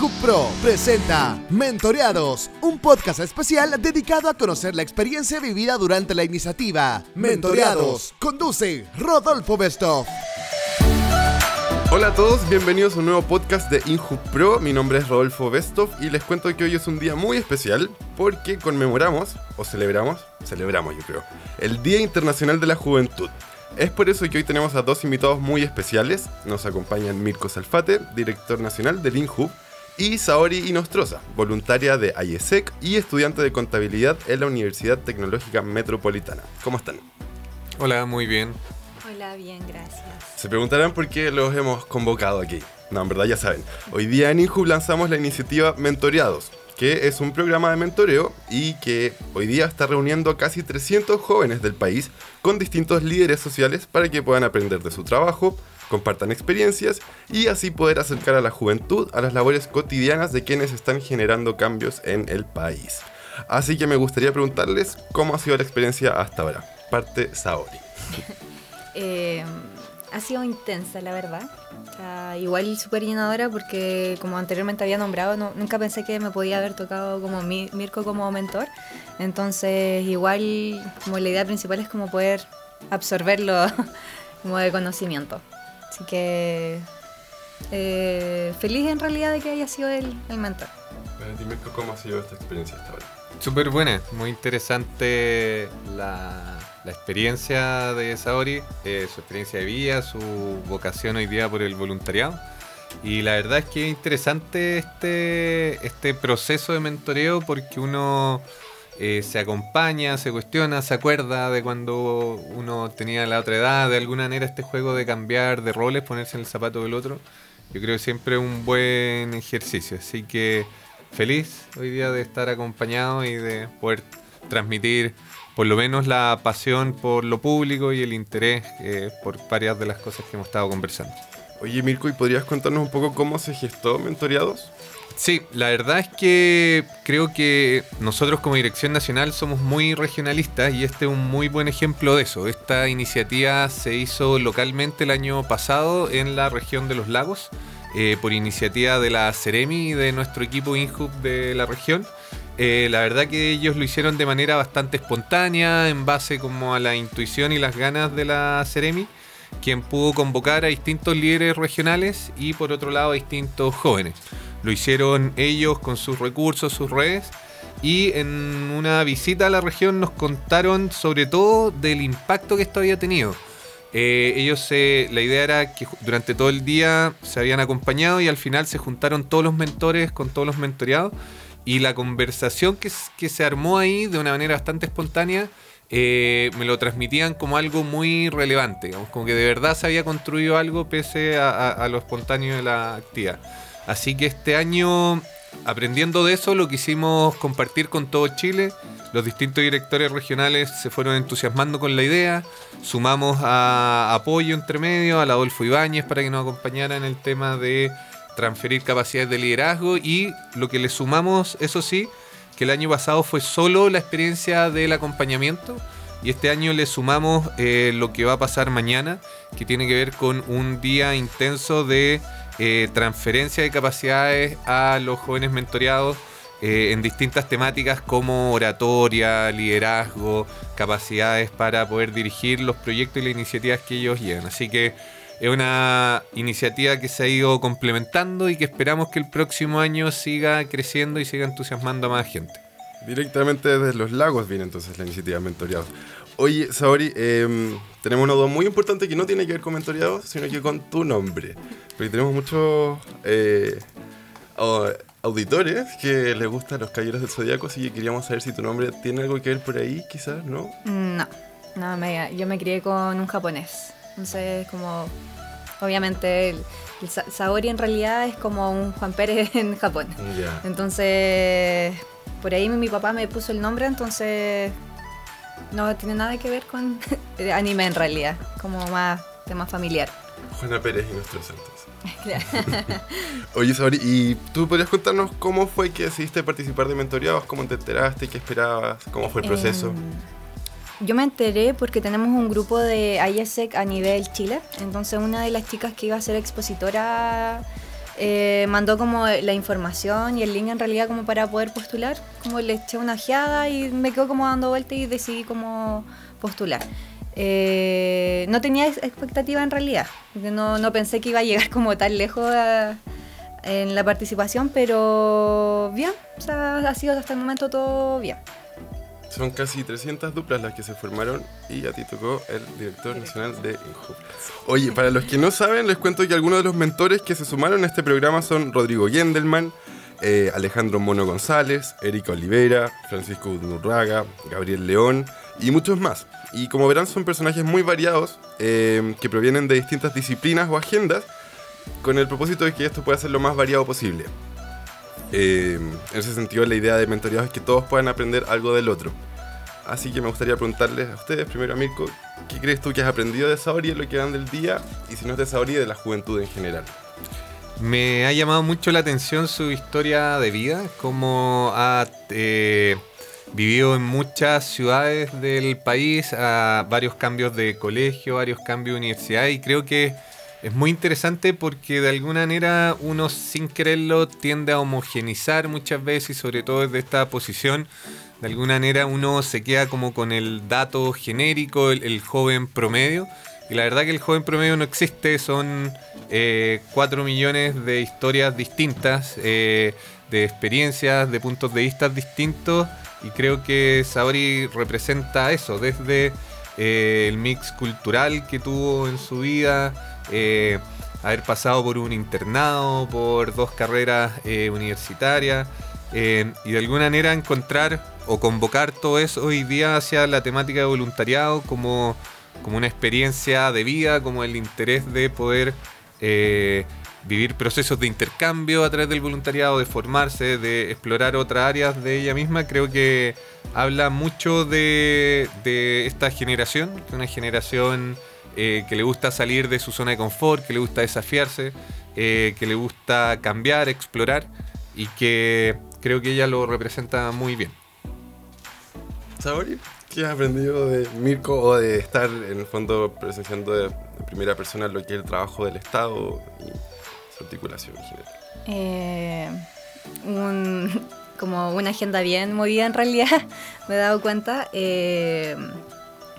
Inhub Pro presenta Mentoreados, un podcast especial dedicado a conocer la experiencia vivida durante la iniciativa. Mentoreados, conduce Rodolfo Bestov. Hola a todos, bienvenidos a un nuevo podcast de Inhub Pro. Mi nombre es Rodolfo Bestov y les cuento que hoy es un día muy especial porque conmemoramos, o celebramos, celebramos yo creo, el Día Internacional de la Juventud. Es por eso que hoy tenemos a dos invitados muy especiales. Nos acompañan Mirko Salfate, director nacional del INJU, y Saori Inostroza, voluntaria de IESEC y estudiante de contabilidad en la Universidad Tecnológica Metropolitana. ¿Cómo están? Hola, muy bien. Hola, bien, gracias. Se preguntarán por qué los hemos convocado aquí. No, en verdad ya saben. Hoy día en INJU lanzamos la iniciativa Mentoreados, que es un programa de mentoreo y que hoy día está reuniendo a casi 300 jóvenes del país con distintos líderes sociales para que puedan aprender de su trabajo, compartan experiencias y así poder acercar a la juventud a las labores cotidianas de quienes están generando cambios en el país. Así que me gustaría preguntarles cómo ha sido la experiencia hasta ahora. Parte Saori. Eh, ha sido intensa, la verdad. Sea, igual súper llenadora porque, como anteriormente había nombrado, no- nunca pensé que me podía haber tocado como Mi- Mirko como mentor. Entonces, igual, como la idea principal es como poder absorberlo como de conocimiento. Así que, eh, feliz en realidad de que haya sido el, el mentor. Ti, Mirko, ¿cómo ha sido esta experiencia hasta ahora? Súper buena, muy interesante la, la experiencia de Saori, eh, su experiencia de vida, su vocación hoy día por el voluntariado. Y la verdad es que es interesante este, este proceso de mentoreo porque uno eh, se acompaña, se cuestiona, se acuerda de cuando uno tenía la otra edad, de alguna manera este juego de cambiar de roles, ponerse en el zapato del otro. Yo creo que siempre es un buen ejercicio, así que feliz hoy día de estar acompañado y de poder transmitir por lo menos la pasión por lo público y el interés eh, por varias de las cosas que hemos estado conversando. Oye, Mirko, ¿y podrías contarnos un poco cómo se gestó Mentoreados? Sí, la verdad es que creo que nosotros como Dirección Nacional somos muy regionalistas y este es un muy buen ejemplo de eso. Esta iniciativa se hizo localmente el año pasado en la región de los lagos eh, por iniciativa de la Ceremi y de nuestro equipo INHUB de la región. Eh, la verdad que ellos lo hicieron de manera bastante espontánea, en base como a la intuición y las ganas de la Ceremi, quien pudo convocar a distintos líderes regionales y por otro lado a distintos jóvenes. Lo hicieron ellos con sus recursos, sus redes. Y en una visita a la región nos contaron sobre todo del impacto que esto había tenido. Eh, ellos la idea era que durante todo el día se habían acompañado y al final se juntaron todos los mentores con todos los mentoreados. Y la conversación que, que se armó ahí de una manera bastante espontánea eh, me lo transmitían como algo muy relevante. digamos, como que de verdad se había construido algo pese a, a- a lo espontáneo de la actividad. Así que este año, aprendiendo de eso, lo quisimos compartir con todo Chile. Los distintos directores regionales se fueron entusiasmando con la idea. Sumamos a apoyo entre medio, a Adolfo Ibáñez para que nos acompañara en el tema de transferir capacidades de liderazgo. Y lo que le sumamos, eso sí, que el año pasado fue solo la experiencia del acompañamiento. Y este año le sumamos eh, lo que va a pasar mañana, que tiene que ver con un día intenso de eh, transferencia de capacidades a los jóvenes mentoreados eh, en distintas temáticas como oratoria, liderazgo, capacidades para poder dirigir los proyectos y las iniciativas que ellos llevan. Así que es una iniciativa que se ha ido complementando y que esperamos que el próximo año siga creciendo y siga entusiasmando a más gente. Directamente desde los lagos viene entonces la iniciativa Mentoreados. Oye, Saori, em, tenemos una duda muy importante que no tiene que ver con Mentoreados, sino que con tu nombre. Porque tenemos muchos eh, au- auditores que les gustan los caballeros del zodiaco, así que queríamos saber si tu nombre tiene algo que ver por ahí, quizás, ¿no? No, no, me, yo me crié con un japonés. Entonces, como, obviamente, el, el Sa- Saori en realidad es como un Juan Pérez en Japón. Ya. Entonces, por ahí mi papá me puso el nombre, entonces no tiene nada que ver con anime en realidad, como más tema familiar. Juana Pérez y nuestros santos. Oye, Saori, ¿y tú podrías contarnos cómo fue que decidiste participar de mentoreados? ¿Cómo te enteraste? ¿Qué esperabas? ¿Cómo fue el proceso? Em, Yo me enteré porque tenemos un grupo de IESEC a nivel Chile. Entonces una de las chicas que iba a ser expositora eh, mandó como la información y el link en realidad como para poder postular. Como le eché una ojeada y me quedo como dando vuelta y decidí como postular. Eh, no tenía expectativa en realidad, no, no, pensé que iba a llegar como tan lejos en la participación, pero bien, o sea, ha sido hasta el momento todo bien. Son casi 300 duplas las que se formaron y a ti tocó el director nacional de INJU. Oye, para los que no saben, les cuento que algunos de los mentores que se sumaron a este programa son Rodrigo Yendelman, eh, Alejandro Mono González, Erika Olivera, Francisco Nurraga, Gabriel León y muchos más. Y como verán, son personajes muy variados eh, que provienen de distintas disciplinas o agendas con el propósito de que esto pueda ser lo más variado posible. Eh, en ese sentido, la idea de mentoreados es que todos puedan aprender algo del otro. Así que me gustaría preguntarles a ustedes, primero a Mirko, ¿qué crees tú que has aprendido de Saori en lo que dan del día? Y si no es de Saori, de la juventud en general. Me ha llamado mucho la atención su historia de vida, como ha eh, vivido en muchas ciudades del país, a varios cambios de colegio, varios cambios de universidad, y creo que es muy interesante porque de alguna manera uno sin quererlo tiende a homogenizar muchas veces y sobre todo desde esta posición de alguna manera uno se queda como con el dato genérico, el, joven promedio. Y la verdad que el joven promedio no existe, son eh, 4 millones de historias distintas, eh, de experiencias, de puntos de vista distintos. Y creo que Saori representa eso, desde eh, el mix cultural que tuvo en su vida, eh, haber pasado por un internado, por dos carreras eh, universitarias y de alguna manera encontrar o convocar todo eso hoy día hacia la temática de voluntariado como, como una experiencia de vida, como el interés de poder vivir procesos de intercambio a través del voluntariado, de formarse, de explorar otras áreas de ella misma, creo que habla mucho de, esta generación, una generación eh, que le gusta salir de su zona de confort, que le gusta desafiarse, eh, que le gusta cambiar, explorar y que creo que ella lo representa muy bien. Sabori, ¿qué has aprendido de Mirko o de estar en el fondo presenciando de primera persona lo que es el trabajo del Estado y su articulación en general? Eh, un, como una agenda bien movida en realidad, me he dado cuenta. Eh,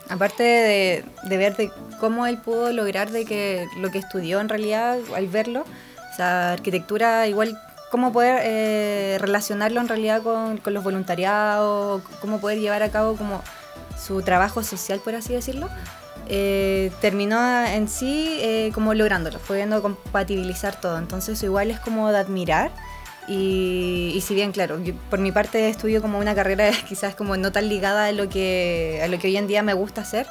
aparte de, ver de cómo él pudo lograr de que lo que estudió en realidad, al verlo, o sea, arquitectura igual, cómo poder eh, relacionarlo en realidad con, con, los voluntariados, cómo poder llevar a cabo como su trabajo social, por así decirlo. Eh, terminó en sí como lográndolo, pudiendo compatibilizar todo. Entonces igual es como de admirar y, si bien, claro, por mi parte estudio como una carrera quizás como no tan ligada a lo, que, a lo que hoy en día me gusta hacer,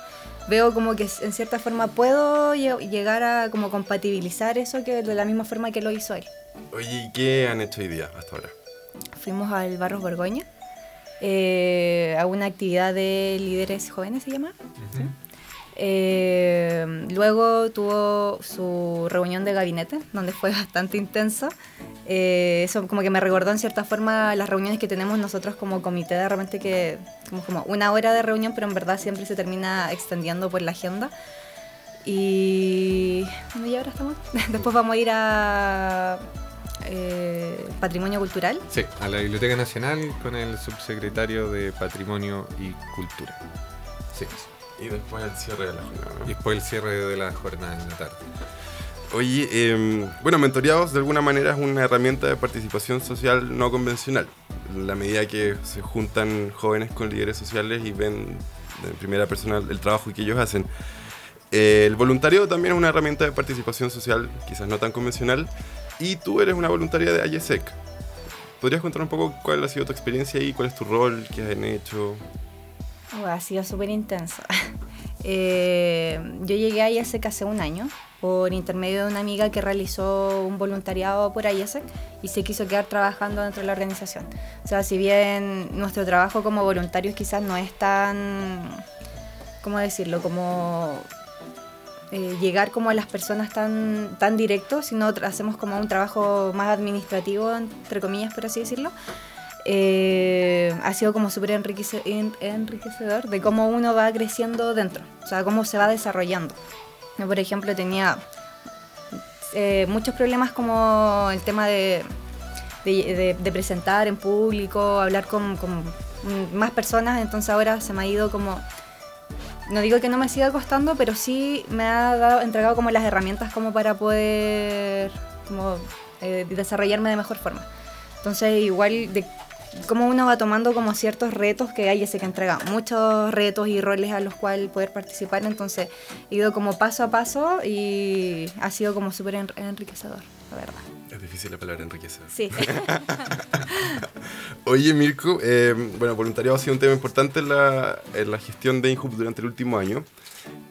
veo como que en cierta forma puedo llegar a como compatibilizar eso que de la misma forma que lo hizo él. Oye, ¿y qué han hecho hoy día hasta ahora? Fuimos al Barros Borgoña, eh, a una actividad de líderes jóvenes se llama. Eh, luego tuvo su reunión de gabinete, donde fue bastante intensa. Eh, eso como que me recordó en cierta forma las reuniones que tenemos nosotros como comité, de repente que como, como una hora de reunión, pero en verdad siempre se termina extendiendo por la agenda. Y, ¿y ahora estamos? Después vamos a ir a eh, Patrimonio Cultural. Sí, a la Biblioteca Nacional con el subsecretario de Patrimonio y Cultura. Sí. Y después el cierre de la jornada. Y después el cierre de la jornada en la tarde. Oye, em, bueno, mentoreados de alguna manera es una herramienta de participación social no convencional. En la medida que se juntan jóvenes con líderes sociales y ven en primera persona el trabajo que ellos hacen. Eh, el voluntariado también es una herramienta de participación social, quizás no tan convencional, y tú eres una voluntaria de AYESEC. ¿Podrías contar un poco cuál ha sido tu experiencia ahí, cuál es tu rol, qué has hecho? Oh, ha sido súper intenso. Eh, yo llegué a IESEC hace un año por intermedio de una amiga que realizó un voluntariado por IESEC y se quiso quedar trabajando dentro de la organización. O sea, si bien nuestro trabajo como voluntarios quizás no es tan, ¿cómo decirlo? Como eh, llegar como a las personas tan, tan directo, sino hacemos como un trabajo más administrativo, entre comillas, por así decirlo. Eh, ha sido como súper enriquecedor de cómo uno va creciendo dentro, o sea, cómo se va desarrollando. Por ejemplo, tenía eh, muchos problemas como el tema de, presentar en público, hablar con, con más personas, entonces ahora se me ha ido como... No digo que no me siga costando, pero sí me ha dado, entregado como las herramientas como para poder como, eh, desarrollarme de mejor forma. Entonces igual de cómo uno va tomando como ciertos retos que hay ese que entrega muchos retos y roles a los cuales poder participar entonces he ido como paso a paso y ha sido como súper en- enriquecedor la verdad Es difícil la palabra enriquecer. sí Oye, Mirko, eh, bueno, voluntariado ha sido un tema importante en la, en la gestión de INJUB durante el último año.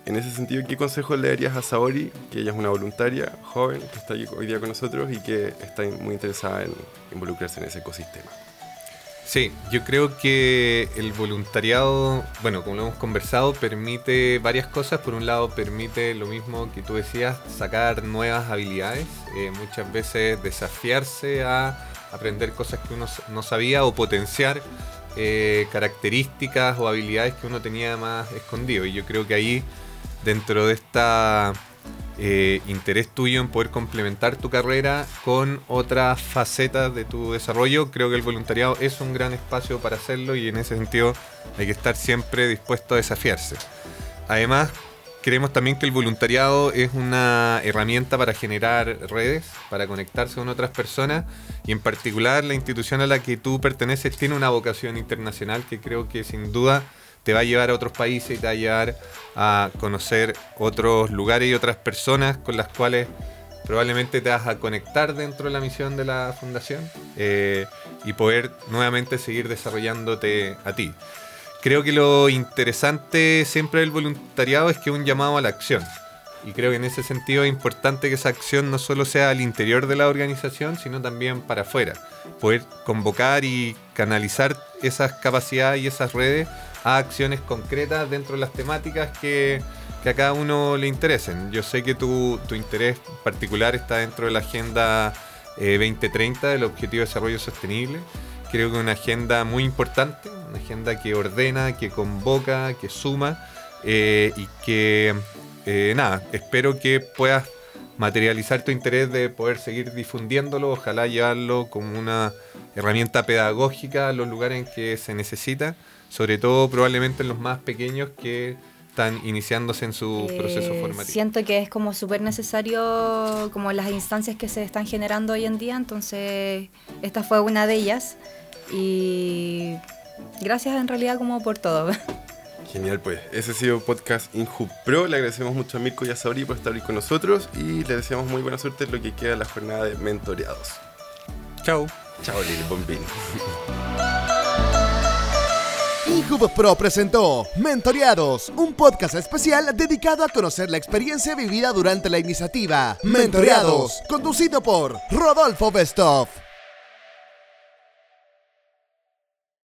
En ese sentido, ¿qué consejos le darías a Saori, que ella es una voluntaria joven, que está hoy día con nosotros y que está muy interesada en involucrarse en ese ecosistema? Sí, yo creo que el voluntariado, bueno, como lo hemos conversado, permite varias cosas. Por un lado, permite lo mismo que tú decías, sacar nuevas habilidades, eh, muchas veces desafiarse a aprender cosas que uno no sabía o potenciar eh, características o habilidades que uno tenía más escondido. Y yo creo que ahí, dentro de esta eh, interés tuyo en poder complementar tu carrera con otras facetas de tu desarrollo, creo que el voluntariado es un gran espacio para hacerlo y en ese sentido hay que estar siempre dispuesto a desafiarse. Además, creemos también que el voluntariado es una herramienta para generar redes, para conectarse con otras personas y en particular la institución a la que tú perteneces tiene una vocación internacional que creo que sin duda te va a llevar a otros países y te va a llevar a conocer otros lugares y otras personas con las cuales probablemente te vas a conectar dentro de la misión de la fundación eh, y poder nuevamente seguir desarrollándote a ti. Creo que lo interesante siempre del voluntariado es que es un llamado a la acción. Y creo que en ese sentido es importante que esa acción no solo sea al interior de la organización, sino también para afuera. Poder convocar y canalizar esas capacidades y esas redes a acciones concretas dentro de las temáticas que, que a cada uno le interesen. Yo sé que tu, tu interés particular está dentro de la Agenda eh, 2030 del Objetivo de Desarrollo Sostenible. Creo que es una agenda muy importante, una agenda que ordena, que convoca, que suma eh, y que, eh, nada, espero que puedas materializar tu interés de poder seguir difundiéndolo, ojalá llevarlo como una herramienta pedagógica a los lugares en que se necesita, sobre todo probablemente en los más pequeños que están iniciándose en su proceso Eh, formativo. siento que es como súper necesario como las instancias que se están generando hoy en día entonces esta fue una de ellas y gracias en realidad como por todo Genial, pues. Ese ha sido podcast InHub Pro. Le agradecemos mucho a Mirko y a Saori por estar hoy con nosotros y le deseamos muy buena suerte en lo que queda de la jornada de mentoreados. Chao. Chao, Lili Bombín. Inhub Pro presentó Mentoreados, un podcast especial dedicado a conocer la experiencia vivida durante la iniciativa Mentoreados, conducido por Rodolfo Bestov.